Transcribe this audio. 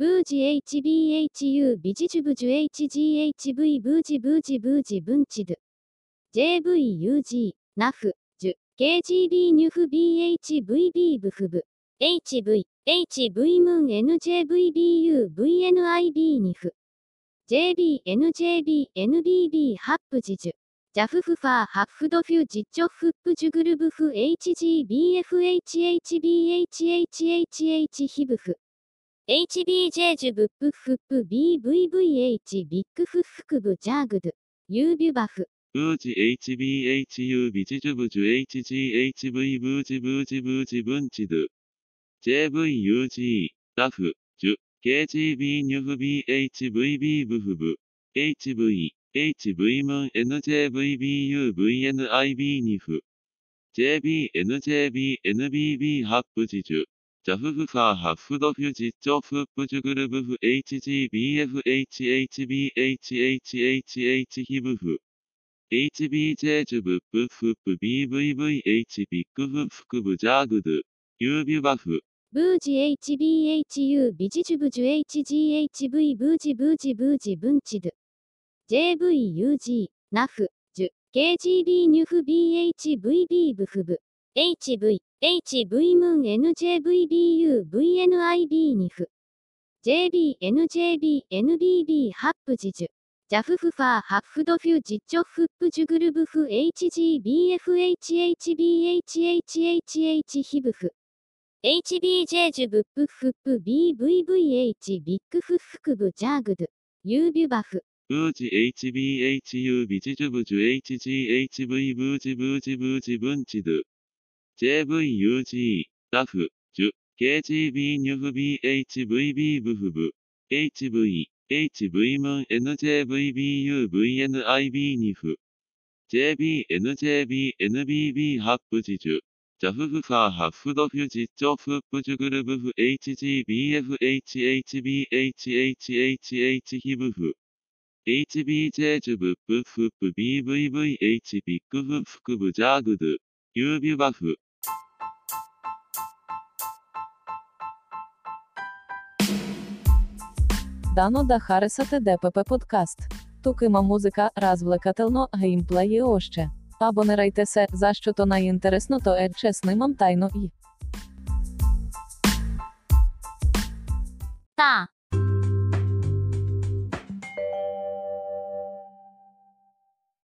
ブージ HBHU ビジジュブジュ HGHV ブージブージブージブンチド。JVUG ナフジュ。KGB ニュフ BHVB ブフブ。HV HV ムーン NJVBU VNIB ニフ。JB NJB NBB ハップジジュ。ジャフフファーハッフドフュジッチョフップジュグルブフ HGBFHHBHHHH ヒブフ。HBJ ジュブップフップ BVVH ビッグフッフクブジャーグドユービュバフ。ブージ HBHU ビジジュブジュ HGHV ブージブージブージブンチド JVUG ラフジュ KGB ニュフ BHVB ブフブ。HV HV ムン NJVBU VNIB ニフ。JB NJB NBB ハップジジュジャフフファーハフドフュジッチョフップジュグルブフ HGBFHHBHHHH ヒブフ。HBJ ジュブップフップ BVVH ビッグフフクブジャーグドゥユービュバフブージ HBHU ビジジュブジュ HGHV ブージブージブージブンチド JVUG ナフジュ KGB ニュフ BHVB ブフブ HV HV ムン NJVBU VNIB ニフ JB NJB NBB ハップジジュジャフフファーハッフドフュジッチョフップジュグルブフ HGBFHHBHHHH ヒブフ HBJ ジュブップフップ BVVH ビッグフッフクブジャーグド。ユービュバフ。ブージ HBHU ビジジュブジュ HGHV ブージブージブージブンチド JVUG ラフジュ KGB ニュフ BHVB ブフブ HV HV ムン NJVBU VNIB ニフ JB NJB NBB ハップジジュジャフフファーハッフドフュジッチョフップジュグルブフ HGBFHHBHHHH ヒブフ HBJ ジュブップフップ BVVH ビッグフッフクブジャーグドゥユービュバフ Дано да Харесате ДПП подкаст. Тукима музика, развлекательно, геймплеї още. Абонирайте се, за що то найінтересно, то е чеснимам тайно і. Та.